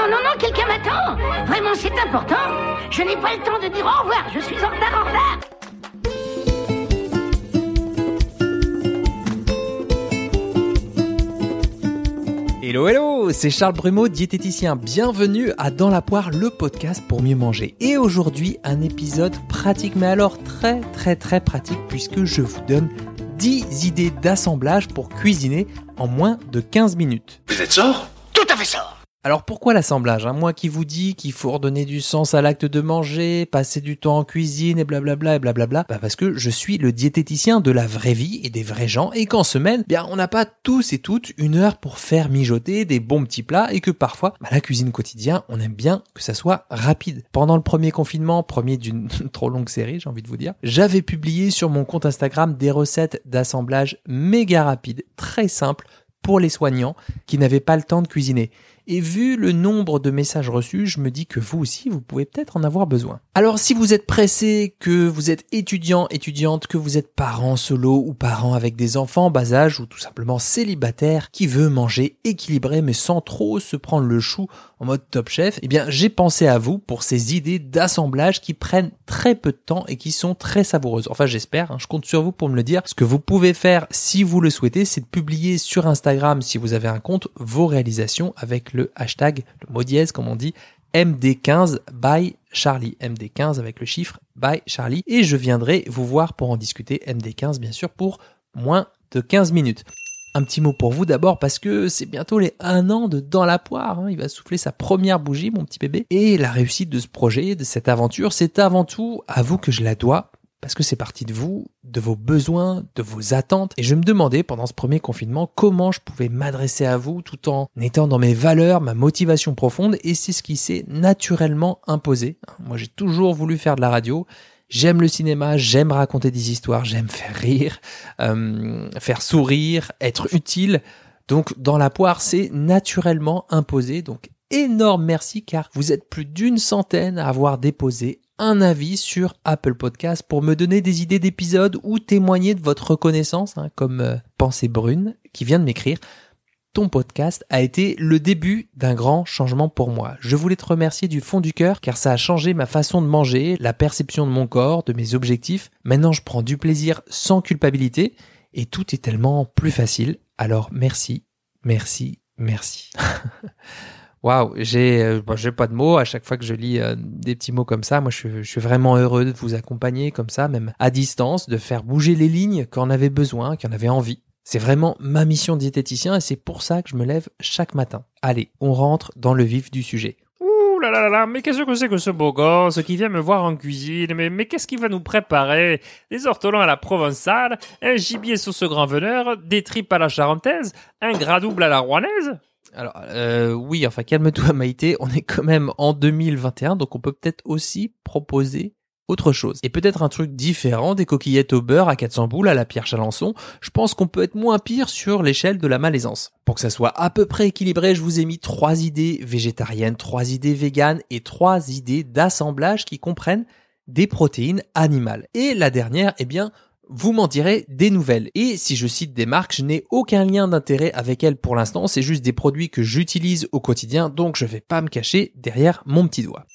non, non, non, quelqu'un m'attend. Vraiment, c'est important. Je n'ai pas le temps de dire au revoir. Je suis en retard, en retard. Hello hello, c'est Charles Brumeau, diététicien. Bienvenue à Dans la poire, le podcast pour mieux manger. Et aujourd'hui, un épisode pratique, mais alors très très très pratique puisque je vous donne 10 idées d'assemblage pour cuisiner en moins de 15 minutes. Vous êtes sort? Tout à fait ça. Alors pourquoi l'assemblage hein? Moi qui vous dis qu'il faut redonner du sens à l'acte de manger, passer du temps en cuisine et blablabla et blablabla, bah parce que je suis le diététicien de la vraie vie et des vrais gens et qu'en semaine, bien on n'a pas tous et toutes une heure pour faire mijoter des bons petits plats et que parfois, bah, la cuisine quotidien, on aime bien que ça soit rapide. Pendant le premier confinement, premier d'une trop longue série, j'ai envie de vous dire, j'avais publié sur mon compte Instagram des recettes d'assemblage méga rapides, très simples pour les soignants qui n'avaient pas le temps de cuisiner. Et vu le nombre de messages reçus, je me dis que vous aussi, vous pouvez peut-être en avoir besoin. Alors si vous êtes pressé, que vous êtes étudiant, étudiante, que vous êtes parent solo ou parent avec des enfants en bas âge ou tout simplement célibataire qui veut manger équilibré mais sans trop se prendre le chou en mode top chef, eh bien j'ai pensé à vous pour ces idées d'assemblage qui prennent très peu de temps et qui sont très savoureuses. Enfin j'espère, hein, je compte sur vous pour me le dire. Ce que vous pouvez faire si vous le souhaitez, c'est de publier sur Instagram si vous avez un compte vos réalisations avec le hashtag, le mot dièse comme on dit, MD15 by Charlie. MD15 avec le chiffre by Charlie. Et je viendrai vous voir pour en discuter. MD15 bien sûr pour moins de 15 minutes. Un petit mot pour vous d'abord parce que c'est bientôt les un an de Dans la poire. hein. Il va souffler sa première bougie, mon petit bébé. Et la réussite de ce projet, de cette aventure, c'est avant tout à vous que je la dois parce que c'est parti de vous, de vos besoins, de vos attentes. Et je me demandais pendant ce premier confinement comment je pouvais m'adresser à vous tout en étant dans mes valeurs, ma motivation profonde. Et c'est ce qui s'est naturellement imposé. Moi, j'ai toujours voulu faire de la radio. J'aime le cinéma, j'aime raconter des histoires, j'aime faire rire, euh, faire sourire, être utile. Donc dans la poire, c'est naturellement imposé. Donc énorme merci car vous êtes plus d'une centaine à avoir déposé un avis sur Apple Podcast pour me donner des idées d'épisodes ou témoigner de votre reconnaissance, hein, comme euh, Pensée Brune qui vient de m'écrire. Ton podcast a été le début d'un grand changement pour moi. Je voulais te remercier du fond du cœur car ça a changé ma façon de manger, la perception de mon corps, de mes objectifs. Maintenant je prends du plaisir sans culpabilité et tout est tellement plus facile. Alors merci, merci, merci. Waouh, j'ai euh, j'ai pas de mots à chaque fois que je lis euh, des petits mots comme ça. Moi, je, suis- vraiment heureux de vous accompagner comme ça, même à distance, de faire bouger les lignes quand on avait besoin, quand on avait envie. C'est vraiment ma mission de diététicien et c'est pour ça que je me lève chaque matin. Allez, on rentre dans le vif du sujet. Ouh là là là là, mais qu'est-ce que c'est que ce beau gosse qui vient me voir en cuisine? Mais, qu'est-ce qu'il va nous préparer? Des ortolans à la provençale, un gibier sur ce grand veneur, des tripes à la charentaise, un gras double à la rouennaise? Alors, euh, oui, enfin, calme-toi Maïté, on est quand même en 2021, donc on peut peut-être aussi proposer autre chose. Et peut-être un truc différent des coquillettes au beurre à 400 boules à la Pierre Chalençon. Je pense qu'on peut être moins pire sur l'échelle de la malaisance. Pour que ça soit à peu près équilibré, je vous ai mis trois idées végétariennes, trois idées véganes et trois idées d'assemblage qui comprennent des protéines animales. Et la dernière, eh bien, vous m'en direz des nouvelles. Et si je cite des marques, je n'ai aucun lien d'intérêt avec elles pour l'instant, c'est juste des produits que j'utilise au quotidien, donc je vais pas me cacher derrière mon petit doigt.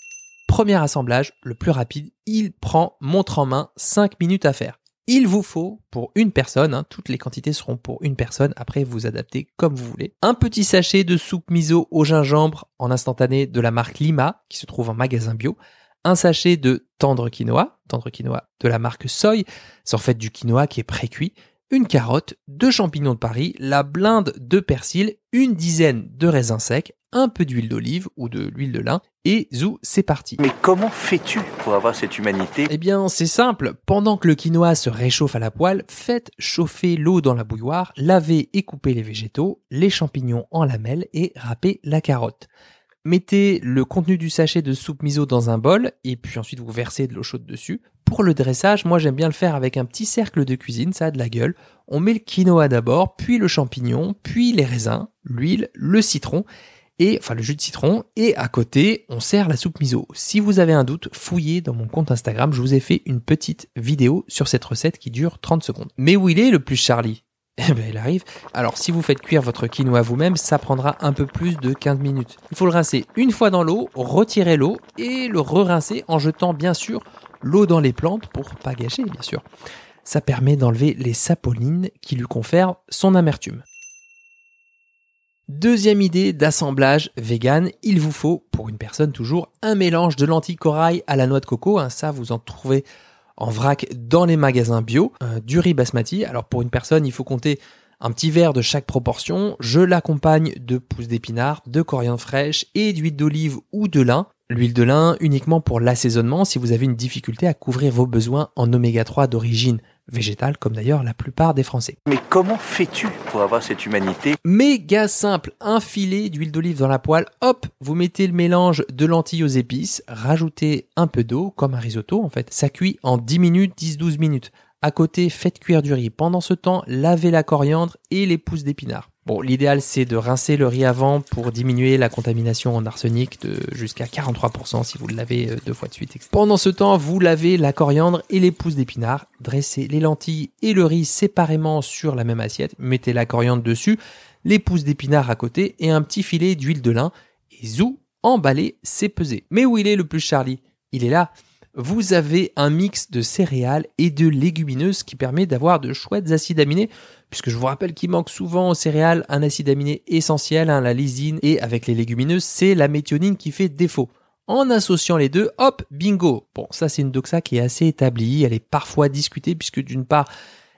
Premier assemblage, le plus rapide, il prend montre en main 5 minutes à faire. Il vous faut, pour une personne, hein, toutes les quantités seront pour une personne, après vous adaptez comme vous voulez, un petit sachet de soupe miso au gingembre en instantané de la marque Lima, qui se trouve en magasin bio, un sachet de tendre quinoa, tendre quinoa de la marque Soy, c'est en fait du quinoa qui est pré-cuit, une carotte, deux champignons de Paris, la blinde de persil, une dizaine de raisins secs, un peu d'huile d'olive ou de l'huile de lin, et zou, c'est parti. Mais comment fais-tu pour avoir cette humanité? Eh bien, c'est simple. Pendant que le quinoa se réchauffe à la poêle, faites chauffer l'eau dans la bouilloire, lavez et coupez les végétaux, les champignons en lamelles et râpez la carotte. Mettez le contenu du sachet de soupe miso dans un bol et puis ensuite vous versez de l'eau chaude dessus. Pour le dressage, moi j'aime bien le faire avec un petit cercle de cuisine, ça a de la gueule. On met le quinoa d'abord, puis le champignon, puis les raisins, l'huile, le citron et enfin le jus de citron et à côté on sert la soupe miso. Si vous avez un doute, fouillez dans mon compte Instagram, je vous ai fait une petite vidéo sur cette recette qui dure 30 secondes. Mais où il est le plus Charlie? Eh ben, elle arrive. Alors, si vous faites cuire votre quinoa vous-même, ça prendra un peu plus de 15 minutes. Il faut le rincer une fois dans l'eau, retirer l'eau et le re-rincer en jetant bien sûr l'eau dans les plantes pour pas gâcher, bien sûr. Ça permet d'enlever les saponines qui lui confèrent son amertume. Deuxième idée d'assemblage vegan, il vous faut, pour une personne toujours, un mélange de lentilles corail à la noix de coco. Hein, ça, vous en trouvez en vrac dans les magasins bio. du riz basmati. Alors pour une personne, il faut compter un petit verre de chaque proportion. Je l'accompagne de pousses d'épinards, de coriandre fraîche et d'huile d'olive ou de lin. L'huile de lin uniquement pour l'assaisonnement si vous avez une difficulté à couvrir vos besoins en oméga 3 d'origine végétale, comme d'ailleurs la plupart des Français. Mais comment fais-tu pour avoir cette humanité? Méga simple, un filet d'huile d'olive dans la poêle, hop, vous mettez le mélange de lentilles aux épices, rajoutez un peu d'eau, comme un risotto en fait. Ça cuit en 10 minutes, 10-12 minutes. À côté, faites cuire du riz. Pendant ce temps, lavez la coriandre et les pousses d'épinards. Bon, l'idéal c'est de rincer le riz avant pour diminuer la contamination en arsenic de jusqu'à 43% si vous le lavez euh, deux fois de suite. Pendant ce temps, vous lavez la coriandre et les pousses d'épinards, dressez les lentilles et le riz séparément sur la même assiette, mettez la coriandre dessus, les pousses d'épinards à côté et un petit filet d'huile de lin. Et zou, emballez, c'est pesé. Mais où il est le plus Charlie? Il est là vous avez un mix de céréales et de légumineuses qui permet d'avoir de chouettes acides aminés, puisque je vous rappelle qu'il manque souvent aux céréales un acide aminé essentiel, hein, la lysine, et avec les légumineuses, c'est la méthionine qui fait défaut. En associant les deux, hop, bingo Bon, ça c'est une doxa qui est assez établie, elle est parfois discutée, puisque d'une part,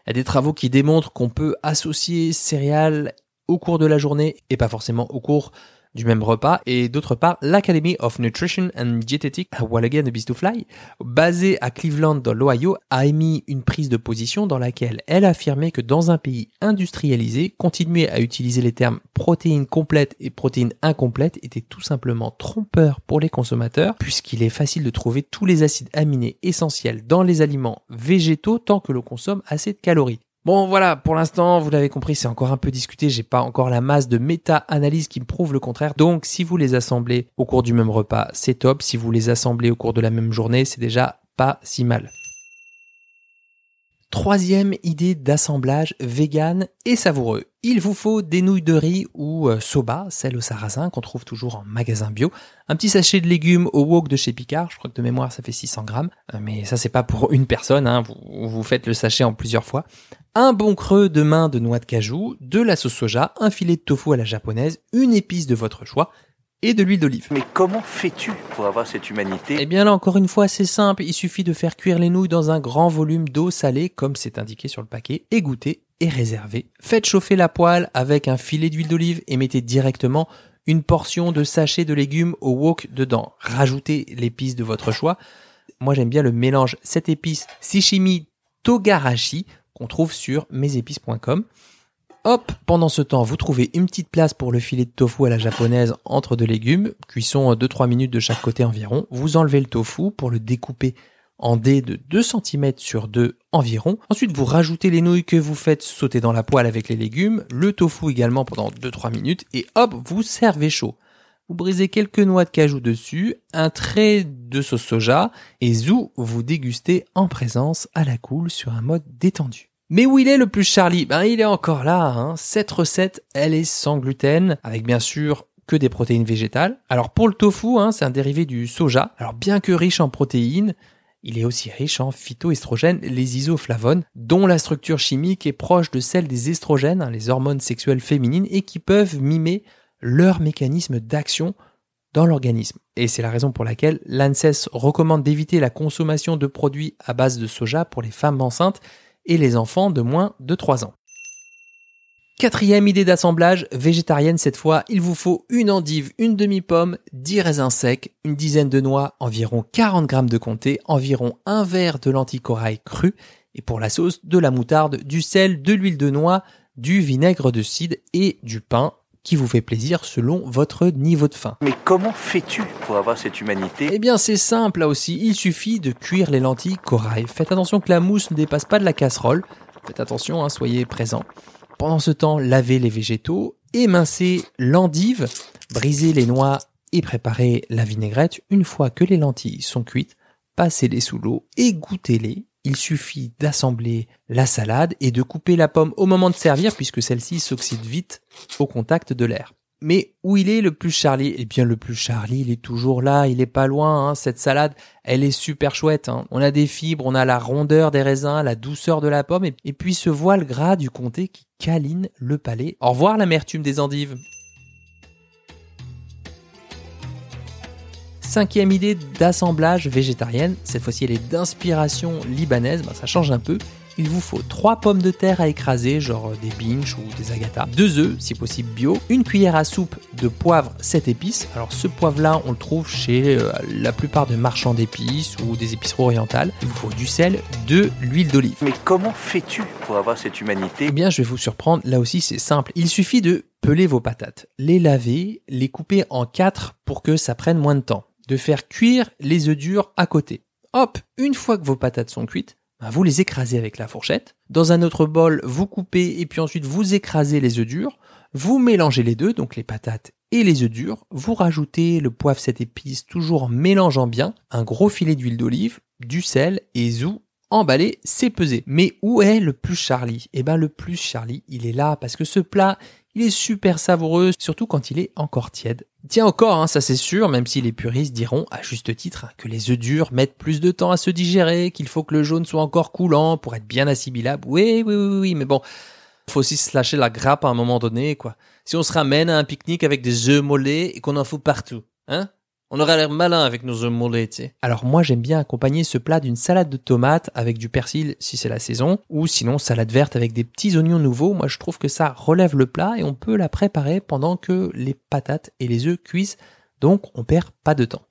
il y a des travaux qui démontrent qu'on peut associer céréales au cours de la journée et pas forcément au cours du même repas, et d'autre part l'Academy of Nutrition and Dietetic, again Beast to Fly, basée à Cleveland dans l'Ohio, a émis une prise de position dans laquelle elle affirmait que dans un pays industrialisé, continuer à utiliser les termes protéines complètes et protéines incomplètes était tout simplement trompeur pour les consommateurs, puisqu'il est facile de trouver tous les acides aminés essentiels dans les aliments végétaux tant que l'on consomme assez de calories. Bon voilà, pour l'instant, vous l'avez compris, c'est encore un peu discuté, j'ai pas encore la masse de méta-analyse qui me prouve le contraire. Donc si vous les assemblez au cours du même repas, c'est top. Si vous les assemblez au cours de la même journée, c'est déjà pas si mal. Troisième idée d'assemblage vegan et savoureux. Il vous faut des nouilles de riz ou euh, soba, celles au sarrasin qu'on trouve toujours en magasin bio. Un petit sachet de légumes au wok de chez Picard, je crois que de mémoire ça fait 600 grammes. Euh, mais ça c'est pas pour une personne, hein. vous faites le sachet en plusieurs fois. Un bon creux de main de noix de cajou, de la sauce soja, un filet de tofu à la japonaise, une épice de votre choix et de l'huile d'olive. Mais comment fais-tu pour avoir cette humanité? Eh bien là, encore une fois, c'est simple. Il suffit de faire cuire les nouilles dans un grand volume d'eau salée, comme c'est indiqué sur le paquet, égoutter et réserver. Faites chauffer la poêle avec un filet d'huile d'olive et mettez directement une portion de sachet de légumes au wok dedans. Rajoutez l'épice de votre choix. Moi, j'aime bien le mélange cette épice Sishimi Togarashi qu'on trouve sur mesépices.com. Hop, pendant ce temps, vous trouvez une petite place pour le filet de tofu à la japonaise entre deux légumes, cuisson 2-3 minutes de chaque côté environ. Vous enlevez le tofu pour le découper en dés de 2 cm sur 2 environ. Ensuite, vous rajoutez les nouilles que vous faites sauter dans la poêle avec les légumes, le tofu également pendant 2-3 minutes, et hop, vous servez chaud. Vous brisez quelques noix de cajou dessus, un trait de sauce soja, et zou, vous dégustez en présence à la cool sur un mode détendu. Mais où il est le plus Charlie? Ben il est encore là. Hein. Cette recette, elle est sans gluten, avec bien sûr que des protéines végétales. Alors pour le tofu, hein, c'est un dérivé du soja. Alors bien que riche en protéines, il est aussi riche en phytoestrogènes, les isoflavones, dont la structure chimique est proche de celle des estrogènes, hein, les hormones sexuelles féminines, et qui peuvent mimer leur mécanisme d'action dans l'organisme. Et c'est la raison pour laquelle l'ANSES recommande d'éviter la consommation de produits à base de soja pour les femmes enceintes et les enfants de moins de 3 ans. Quatrième idée d'assemblage, végétarienne cette fois, il vous faut une endive, une demi-pomme, 10 raisins secs, une dizaine de noix, environ 40 grammes de comté, environ un verre de lentilles cru, et pour la sauce, de la moutarde, du sel, de l'huile de noix, du vinaigre de cidre et du pain qui vous fait plaisir selon votre niveau de faim. Mais comment fais-tu pour avoir cette humanité? Eh bien c'est simple là aussi, il suffit de cuire les lentilles corail. Faites attention que la mousse ne dépasse pas de la casserole. Faites attention, hein, soyez présents. Pendant ce temps, lavez les végétaux, émincez l'endive, brisez les noix et préparez la vinaigrette. Une fois que les lentilles sont cuites, passez-les sous l'eau, égouttez-les il suffit d'assembler la salade et de couper la pomme au moment de servir puisque celle-ci s'oxyde vite au contact de l'air. Mais où il est le plus Charlie? Eh bien le plus Charlie, il est toujours là, il est pas loin. Hein. Cette salade, elle est super chouette. Hein. On a des fibres, on a la rondeur des raisins, la douceur de la pomme, et, puis ce voile gras du comté qui câline le palais. Au revoir l'amertume des endives. Cinquième idée d'assemblage végétarienne, cette fois-ci elle est d'inspiration libanaise, ben, ça change un peu. Il vous faut 3 pommes de terre à écraser, genre des binches ou des agatas, 2 œufs, si possible bio, une cuillère à soupe de poivre 7 épices. Alors ce poivre-là, on le trouve chez euh, la plupart des marchands d'épices ou des épiceries orientales. Il vous faut du sel, de l'huile d'olive. Mais comment fais-tu pour avoir cette humanité? Eh bien, je vais vous surprendre, là aussi c'est simple. Il suffit de peler vos patates, les laver, les couper en 4 pour que ça prenne moins de temps de faire cuire les œufs durs à côté. Hop, une fois que vos patates sont cuites, ben, vous les écrasez avec la fourchette. Dans un autre bol, vous coupez et puis ensuite vous écrasez les œufs durs. Vous mélangez les deux, donc les patates et les œufs durs. Vous rajoutez le poivre, cette épice, toujours en mélangeant bien. Un gros filet d'huile d'olive, du sel et zou emballé, c'est pesé. Mais où est le plus Charlie? Eh ben le plus Charlie, il est là parce que ce plat, il est super savoureux, surtout quand il est encore tiède. Tiens encore, hein, ça c'est sûr, même si les puristes diront à juste titre que les œufs durs mettent plus de temps à se digérer, qu'il faut que le jaune soit encore coulant pour être bien assimilable. Oui, oui, oui, oui, mais bon, faut aussi se lâcher la grappe à un moment donné, quoi. Si on se ramène à un pique-nique avec des œufs mollets et qu'on en fout partout, hein? On aurait l'air malin avec nos mollets, tu. Alors moi j'aime bien accompagner ce plat d'une salade de tomates avec du persil si c'est la saison, ou sinon salade verte avec des petits oignons nouveaux. Moi je trouve que ça relève le plat et on peut la préparer pendant que les patates et les œufs cuisent, donc on perd pas de temps.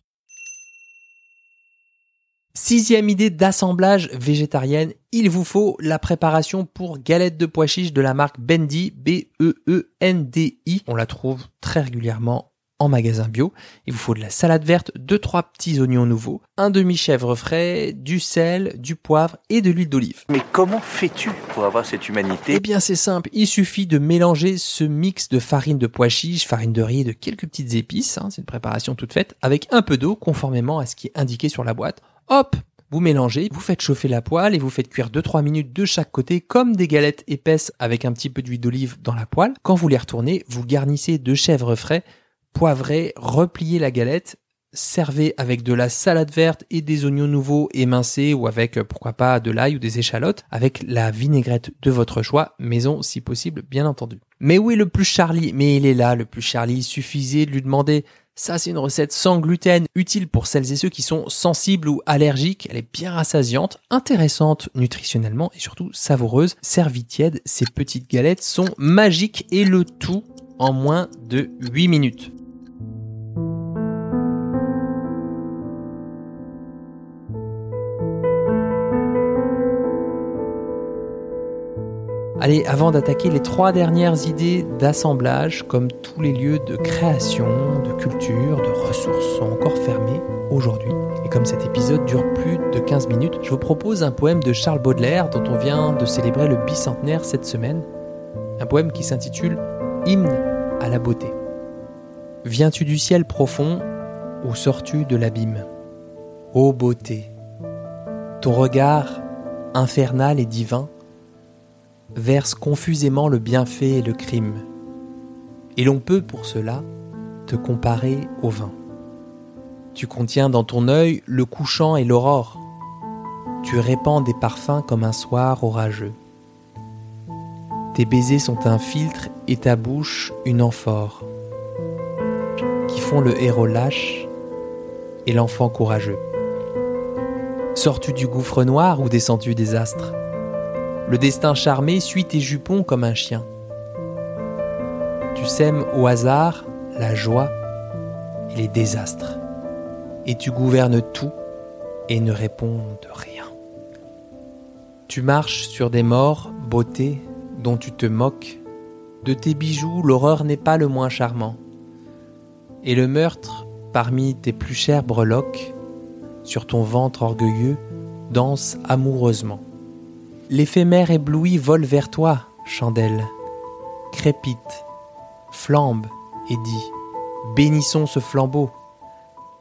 Sixième idée d'assemblage végétarienne, il vous faut la préparation pour galette de pois chiches de la marque Bendy, B-E-E-N-D-I. On la trouve très régulièrement en magasin bio. Il vous faut de la salade verte, deux trois petits oignons nouveaux, un demi-chèvre frais, du sel, du poivre et de l'huile d'olive. Mais comment fais-tu pour avoir cette humanité? Eh bien c'est simple, il suffit de mélanger ce mix de farine de pois chiches, farine de riz et de quelques petites épices, hein, c'est une préparation toute faite, avec un peu d'eau conformément à ce qui est indiqué sur la boîte. Hop vous mélangez, vous faites chauffer la poêle et vous faites cuire 2-3 minutes de chaque côté comme des galettes épaisses avec un petit peu d'huile d'olive dans la poêle. Quand vous les retournez, vous garnissez de chèvre frais poivrez, repliez la galette, servez avec de la salade verte et des oignons nouveaux émincés ou avec pourquoi pas de l'ail ou des échalotes avec la vinaigrette de votre choix, maison si possible bien entendu. Mais où est le plus Charlie? Mais il est là le plus Charlie, suffisait de lui demander ça, c'est une recette sans gluten, utile pour celles et ceux qui sont sensibles ou allergiques. Elle est bien rassasiante, intéressante nutritionnellement et surtout savoureuse. Servie tiède, ces petites galettes sont magiques et le tout en moins de 8 minutes. Allez, avant d'attaquer les trois dernières idées d'assemblage, comme tous les lieux de création, de culture, de ressources sont encore fermés aujourd'hui, et comme cet épisode dure plus de 15 minutes, je vous propose un poème de Charles Baudelaire dont on vient de célébrer le bicentenaire cette semaine. Un poème qui s'intitule Hymne à la beauté. Viens-tu du ciel profond ou sors-tu de l'abîme? Ô beauté, ton regard infernal et divin verse confusément le bienfait et le crime, et l'on peut pour cela te comparer au vin. Tu contiens dans ton œil le couchant et l'aurore, tu répands des parfums comme un soir orageux. Tes baisers sont un filtre et ta bouche une amphore, qui font le héros lâche et l'enfant courageux. Sors-tu du gouffre noir ou descends-tu des astres? Le destin charmé suit tes jupons comme un chien. Tu sèmes au hasard la joie et les désastres. Et tu gouvernes tout et ne réponds de rien. Tu marches sur des morts, beauté, dont tu te moques. De tes bijoux, l'horreur n'est pas le moins charmant. Et le meurtre, parmi tes plus chères breloques, sur ton ventre orgueilleux, danse amoureusement. L'éphémère ébloui vole vers toi, chandelle, crépite, flambe et dit Bénissons ce flambeau.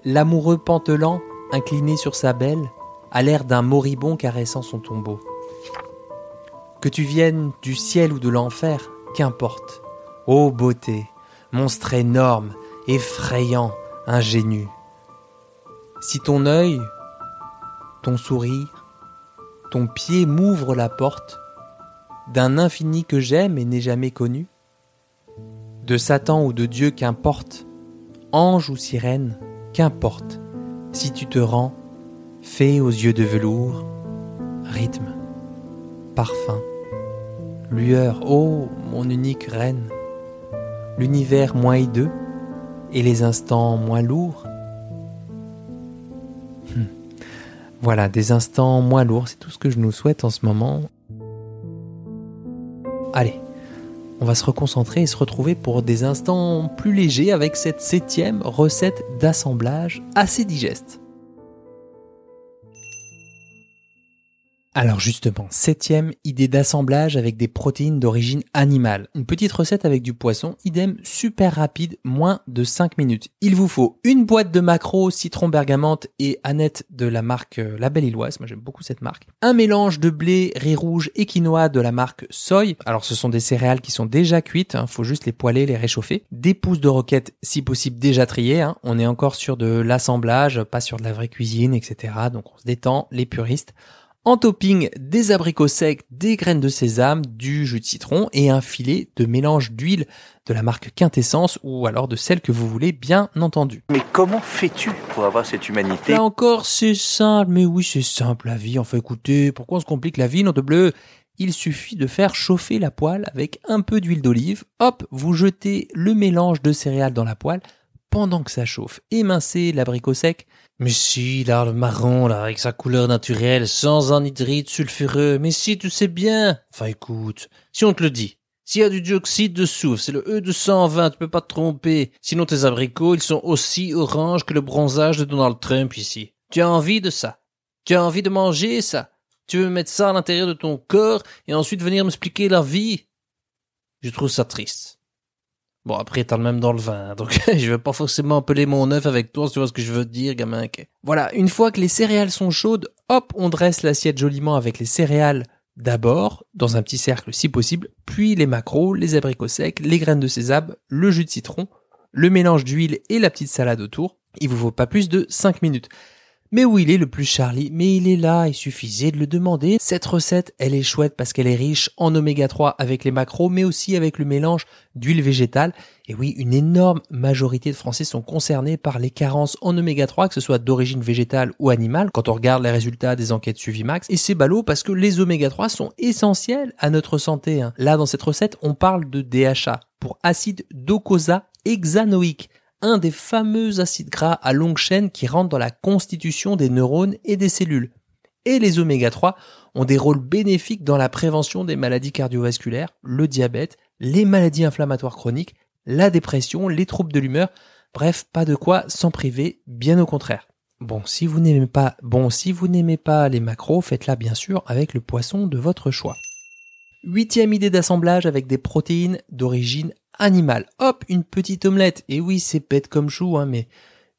L'amoureux pantelant, incliné sur sa belle, à l'air d'un moribond caressant son tombeau. Que tu viennes du ciel ou de l'enfer, qu'importe. Ô beauté, monstre énorme, effrayant, ingénu. Si ton œil, ton sourire, ton pied m'ouvre la porte d'un infini que j'aime et n'ai jamais connu, de Satan ou de Dieu qu'importe, ange ou sirène, qu'importe, si tu te rends, fée aux yeux de velours, rythme, parfum, lueur, ô mon unique reine, l'univers moins hideux et les instants moins lourds. Voilà, des instants moins lourds, c'est tout ce que je nous souhaite en ce moment. Allez, on va se reconcentrer et se retrouver pour des instants plus légers avec cette septième recette d'assemblage assez digeste. Alors justement, septième idée d'assemblage avec des protéines d'origine animale. Une petite recette avec du poisson, idem super rapide, moins de 5 minutes. Il vous faut une boîte de maquereau, citron bergamote et Annette de la marque euh, La Belle Illoise, moi j'aime beaucoup cette marque. Un mélange de blé, riz rouge et quinoa de la marque Soy. Alors ce sont des céréales qui sont déjà cuites, hein, faut juste les poêler, les réchauffer. Des pousses de roquette, si possible déjà triées, hein. on est encore sur de l'assemblage, pas sur de la vraie cuisine, etc. Donc on se détend, les puristes. En topping, des abricots secs, des graines de sésame, du jus de citron et un filet de mélange d'huile de la marque Quintessence ou alors de celle que vous voulez bien entendu. Mais comment fais-tu pour avoir cette humanité? Là encore, c'est simple, mais oui, c'est simple la vie. Enfin écoutez, pourquoi on se complique la vie, de bleu? Il suffit de faire chauffer la poêle avec un peu d'huile d'olive. Hop, vous jetez le mélange de céréales dans la poêle. Pendant que ça chauffe, émincez l'abricot sec, mais si, là, le marron, là, avec sa couleur naturelle, sans anhydride sulfureux. Mais si, tu sais bien. Enfin, écoute, si on te le dit. S'il y a du dioxyde de soufre, c'est le E220, tu peux pas te tromper. Sinon, tes abricots, ils sont aussi oranges que le bronzage de Donald Trump ici. Tu as envie de ça. Tu as envie de manger ça. Tu veux mettre ça à l'intérieur de ton corps et ensuite venir m'expliquer la vie. Je trouve ça triste. Bon, après, t'as le même dans le vin, hein, donc je vais pas forcément appeler mon œuf avec toi, si tu vois ce que je veux dire, gamin. Voilà, une fois que les céréales sont chaudes, hop, on dresse l'assiette joliment avec les céréales d'abord, dans un petit cercle si possible, puis les macros, les abricots secs, les graines de sésame, le jus de citron, le mélange d'huile et la petite salade autour. Il vous faut pas plus de 5 minutes. Mais où il est le plus Charlie? Mais il est là, il suffisait de le demander. Cette recette, elle est chouette parce qu'elle est riche en oméga 3 avec les macros, mais aussi avec le mélange d'huile végétale. Et oui, une énorme majorité de Français sont concernés par les carences en oméga 3, que ce soit d'origine végétale ou animale, quand on regarde les résultats des enquêtes suivies max. Et c'est ballot parce que les oméga 3 sont essentiels à notre santé. Hein. Là, dans cette recette, on parle de DHA pour acide docosahexanoïque hexanoïque des fameux acides gras à longue chaîne qui rentrent dans la constitution des neurones et des cellules. Et les oméga 3 ont des rôles bénéfiques dans la prévention des maladies cardiovasculaires, le diabète, les maladies inflammatoires chroniques, la dépression, les troubles de l'humeur, bref, pas de quoi s'en priver, bien au contraire. Bon, si vous n'aimez pas, bon, si vous n'aimez pas les macros, faites-la bien sûr avec le poisson de votre choix. Huitième idée d'assemblage avec des protéines d'origine animal. Hop, une petite omelette. Et oui, c'est bête comme chou, hein, mais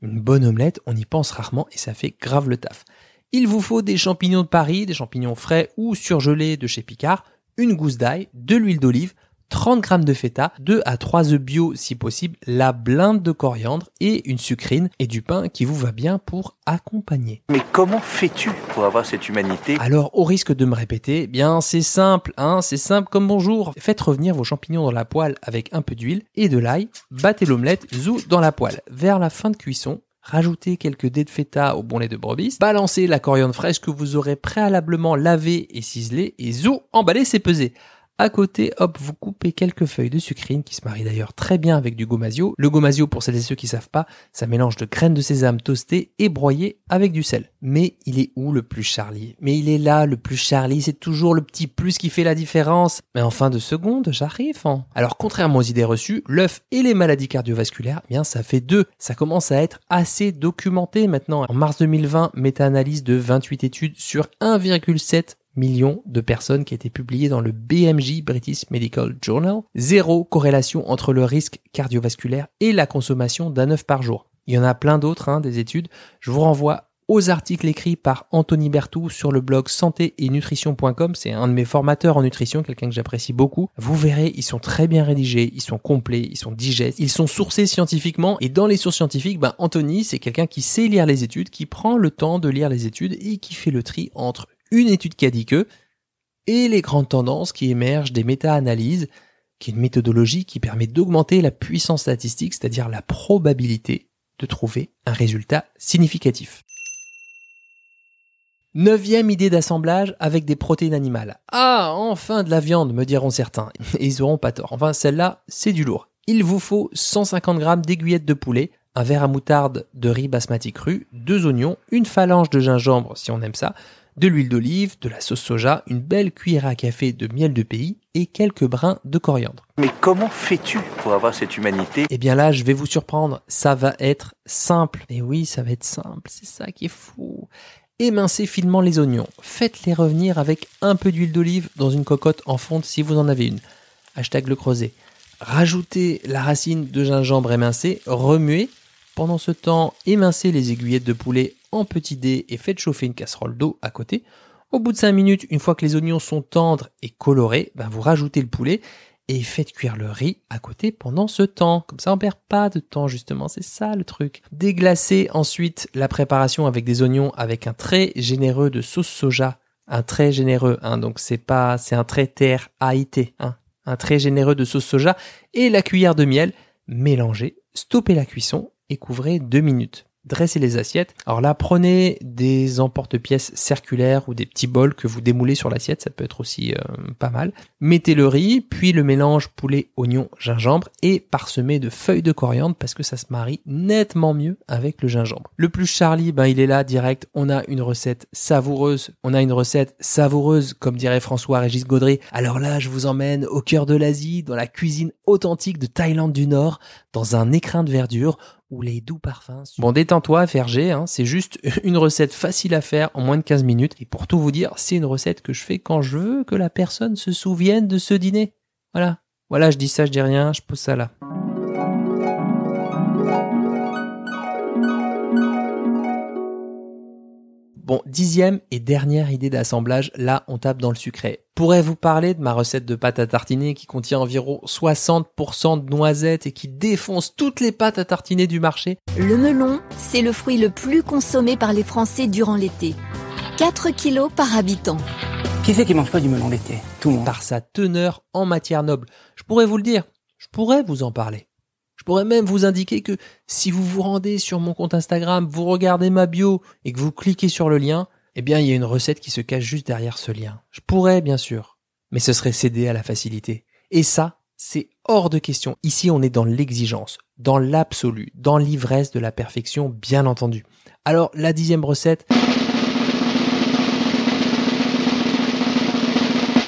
une bonne omelette, on y pense rarement et ça fait grave le taf. Il vous faut des champignons de Paris, des champignons frais ou surgelés de chez Picard, une gousse d'ail, de l'huile d'olive, 30 grammes de feta, 2 à 3 œufs bio si possible, la blinde de coriandre et une sucrine et du pain qui vous va bien pour accompagner. Mais comment fais-tu pour avoir cette humanité? Alors, au risque de me répéter, eh bien c'est simple, hein, c'est simple comme bonjour. Faites revenir vos champignons dans la poêle avec un peu d'huile et de l'ail, battez l'omelette, zou dans la poêle. Vers la fin de cuisson, rajoutez quelques dés de feta au bon lait de brebis, balancez la coriandre fraîche que vous aurez préalablement lavée et ciselée et zou, emballez, c'est pesé. À côté, hop, vous coupez quelques feuilles de sucrine qui se marient d'ailleurs très bien avec du gomasio. Le gomasio, pour celles et ceux qui savent pas, ça mélange de graines de sésame toastées et broyées avec du sel. Mais il est où le plus Charlie? Mais il est là, le plus Charlie, c'est toujours le petit plus qui fait la différence. Mais en fin de seconde, j'arrive. Hein. Alors contrairement aux idées reçues, l'œuf et les maladies cardiovasculaires, eh bien ça fait deux. Ça commence à être assez documenté maintenant. En mars 2020, méta-analyse de 28 études sur 1,7 millions de personnes qui a été publiées dans le BMJ British Medical Journal. Zéro corrélation entre le risque cardiovasculaire et la consommation d'un œuf par jour. Il y en a plein d'autres, hein, des études. Je vous renvoie aux articles écrits par Anthony Bertou sur le blog santé et nutrition.com. C'est un de mes formateurs en nutrition, quelqu'un que j'apprécie beaucoup. Vous verrez, ils sont très bien rédigés, ils sont complets, ils sont digestes, ils sont sourcés scientifiquement. Et dans les sources scientifiques, ben, Anthony, c'est quelqu'un qui sait lire les études, qui prend le temps de lire les études et qui fait le tri entre une étude qui a dit que et les grandes tendances qui émergent des méta-analyses, qui est une méthodologie qui permet d'augmenter la puissance statistique, c'est-à-dire la probabilité de trouver un résultat significatif. Neuvième idée d'assemblage avec des protéines animales. Ah, enfin de la viande, me diront certains. Ils auront pas tort. Enfin, celle-là, c'est du lourd. Il vous faut 150 grammes d'aiguillettes de poulet, un verre à moutarde de riz basmati cru, deux oignons, une phalange de gingembre si on aime ça, de l'huile d'olive, de la sauce soja, une belle cuillère à café de miel de pays et quelques brins de coriandre. Mais comment fais-tu pour avoir cette humanité? Eh bien là, je vais vous surprendre, ça va être simple. Et oui, ça va être simple, c'est ça qui est fou. Émincez finement les oignons, faites-les revenir avec un peu d'huile d'olive dans une cocotte en fonte si vous en avez une. Hashtag le creuset. Rajoutez la racine de gingembre émincée, remuez. Pendant ce temps, émincez les aiguillettes de poulet en petit dés et faites chauffer une casserole d'eau à côté. Au bout de 5 minutes, une fois que les oignons sont tendres et colorés, ben vous rajoutez le poulet et faites cuire le riz à côté pendant ce temps. Comme ça, on perd pas de temps, justement. C'est ça le truc. Déglacez ensuite la préparation avec des oignons avec un trait généreux de sauce soja. Un trait généreux, hein. Donc c'est pas, c'est un trait terre hein. Un trait généreux de sauce soja et la cuillère de miel. Mélangez, stoppez la cuisson et couvrez 2 minutes dressez les assiettes. Alors là, prenez des emporte-pièces circulaires ou des petits bols que vous démoulez sur l'assiette, ça peut être aussi euh, pas mal. Mettez le riz, puis le mélange poulet, oignon, gingembre et parsemez de feuilles de coriandre parce que ça se marie nettement mieux avec le gingembre. Le plus Charlie, ben il est là direct. On a une recette savoureuse. On a une recette savoureuse, comme dirait François-Régis Gaudry. Alors là, je vous emmène au cœur de l'Asie, dans la cuisine authentique de Thaïlande du Nord, dans un écrin de verdure ou les doux parfums. Bon, détends-toi, Ferger, hein, c'est juste une recette facile à faire en moins de 15 minutes. Et pour tout vous dire, c'est une recette que je fais quand je veux que la personne se souvienne de ce dîner. Voilà. Voilà, je dis ça, je dis rien, je pose ça là. Bon, dixième et dernière idée d'assemblage, là on tape dans le sucré. Pourrais vous parler de ma recette de pâte à tartiner qui contient environ 60% de noisettes et qui défonce toutes les pâtes à tartiner du marché? Le melon, c'est le fruit le plus consommé par les Français durant l'été. 4 kilos par habitant. Qui c'est qui mange pas du melon l'été? Tout le monde. par sa teneur en matière noble. Je pourrais vous le dire, je pourrais vous en parler. Je pourrais même vous indiquer que si vous vous rendez sur mon compte Instagram, vous regardez ma bio et que vous cliquez sur le lien, eh bien il y a une recette qui se cache juste derrière ce lien. Je pourrais bien sûr, mais ce serait céder à la facilité. Et ça, c'est hors de question. Ici, on est dans l'exigence, dans l'absolu, dans l'ivresse de la perfection, bien entendu. Alors, la dixième recette,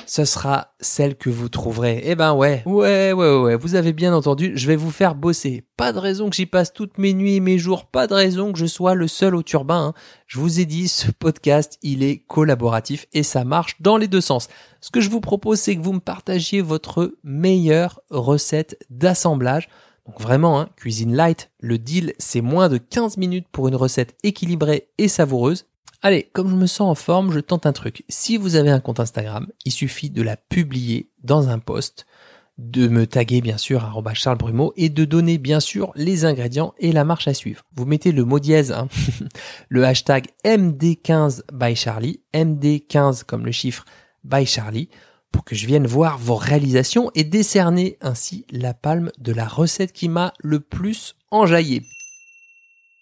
ce sera celle que vous trouverez. Eh ben ouais, ouais, ouais, ouais, vous avez bien entendu, je vais vous faire bosser. Pas de raison que j'y passe toutes mes nuits et mes jours, pas de raison que je sois le seul au turbin. hein. Je vous ai dit, ce podcast, il est collaboratif et ça marche dans les deux sens. Ce que je vous propose, c'est que vous me partagiez votre meilleure recette d'assemblage. Donc vraiment, hein, cuisine light, le deal, c'est moins de 15 minutes pour une recette équilibrée et savoureuse. Allez, comme je me sens en forme, je tente un truc. Si vous avez un compte Instagram, il suffit de la publier dans un post, de me taguer bien sûr Charles Brumeau et de donner bien sûr les ingrédients et la marche à suivre. Vous mettez le mot dièse, hein, le hashtag MD15 by Charlie, MD15 comme le chiffre by Charlie, pour que je vienne voir vos réalisations et décerner ainsi la palme de la recette qui m'a le plus enjaillé.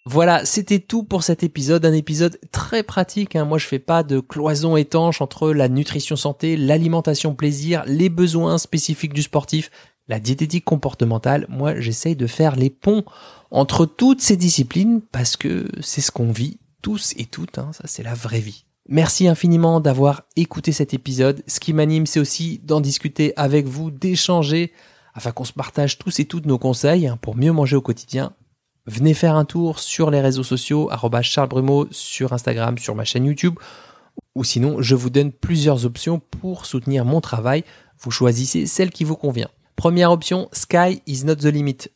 Voilà, c'était tout pour cet épisode, un épisode très pratique. hein. Moi, je fais pas de cloison étanche entre la nutrition santé, l'alimentation plaisir, les besoins spécifiques du sportif, la diététique comportementale. Moi, j'essaye de faire les ponts entre toutes ces disciplines parce que c'est ce qu'on vit tous et toutes. hein. Ça, c'est la vraie vie. Merci infiniment d'avoir écouté cet épisode. Ce qui m'anime, c'est aussi d'en discuter avec vous, d'échanger, afin qu'on se partage tous et toutes nos conseils hein, pour mieux manger au quotidien. Venez faire un tour sur les réseaux sociaux, Charles Brumeau, sur Instagram, sur ma chaîne YouTube. Ou sinon, je vous donne plusieurs options pour soutenir mon travail. Vous choisissez celle qui vous convient. Première option, Sky is not the limit.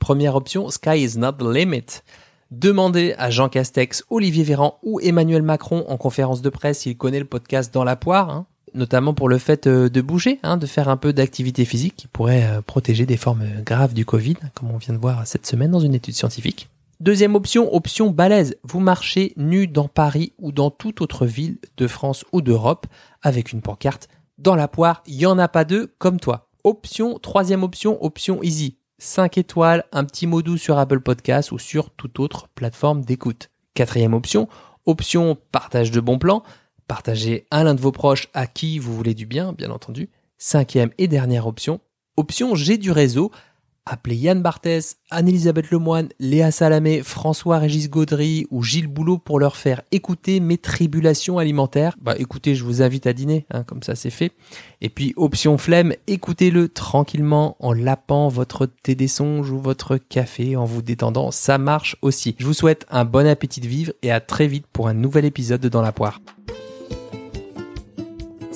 Première option, Sky is not the limit. Demandez à Jean Castex, Olivier Véran ou Emmanuel Macron en conférence de presse s'il connaît le podcast dans la poire, hein. Notamment pour le fait euh, de bouger, hein, de faire un peu d'activité physique qui pourrait euh, protéger des formes graves du Covid, comme on vient de voir cette semaine dans une étude scientifique. Deuxième option, option balèze. Vous marchez nu dans Paris ou dans toute autre ville de France ou d'Europe avec une pancarte. Dans la poire, il y en a pas deux comme toi. Option, troisième option, option easy. 5 étoiles, un petit mot doux sur Apple Podcast ou sur toute autre plateforme d'écoute. Quatrième option, option partage de bons plans. Partagez à l'un de vos proches à qui vous voulez du bien, bien entendu. Cinquième et dernière option, option j'ai du réseau. Appelez Yann Barthès, Anne-Elisabeth Lemoine, Léa Salamé, François-Régis Gaudry ou Gilles Boulot pour leur faire écouter mes tribulations alimentaires. Bah écoutez, je vous invite à dîner, hein, comme ça c'est fait. Et puis option flemme, écoutez-le tranquillement en lapant votre thé des songes ou votre café en vous détendant, ça marche aussi. Je vous souhaite un bon appétit de vivre et à très vite pour un nouvel épisode de Dans la poire.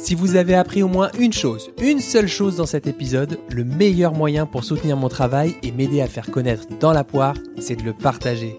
Si vous avez appris au moins une chose, une seule chose dans cet épisode, le meilleur moyen pour soutenir mon travail et m'aider à faire connaître dans la poire, c'est de le partager.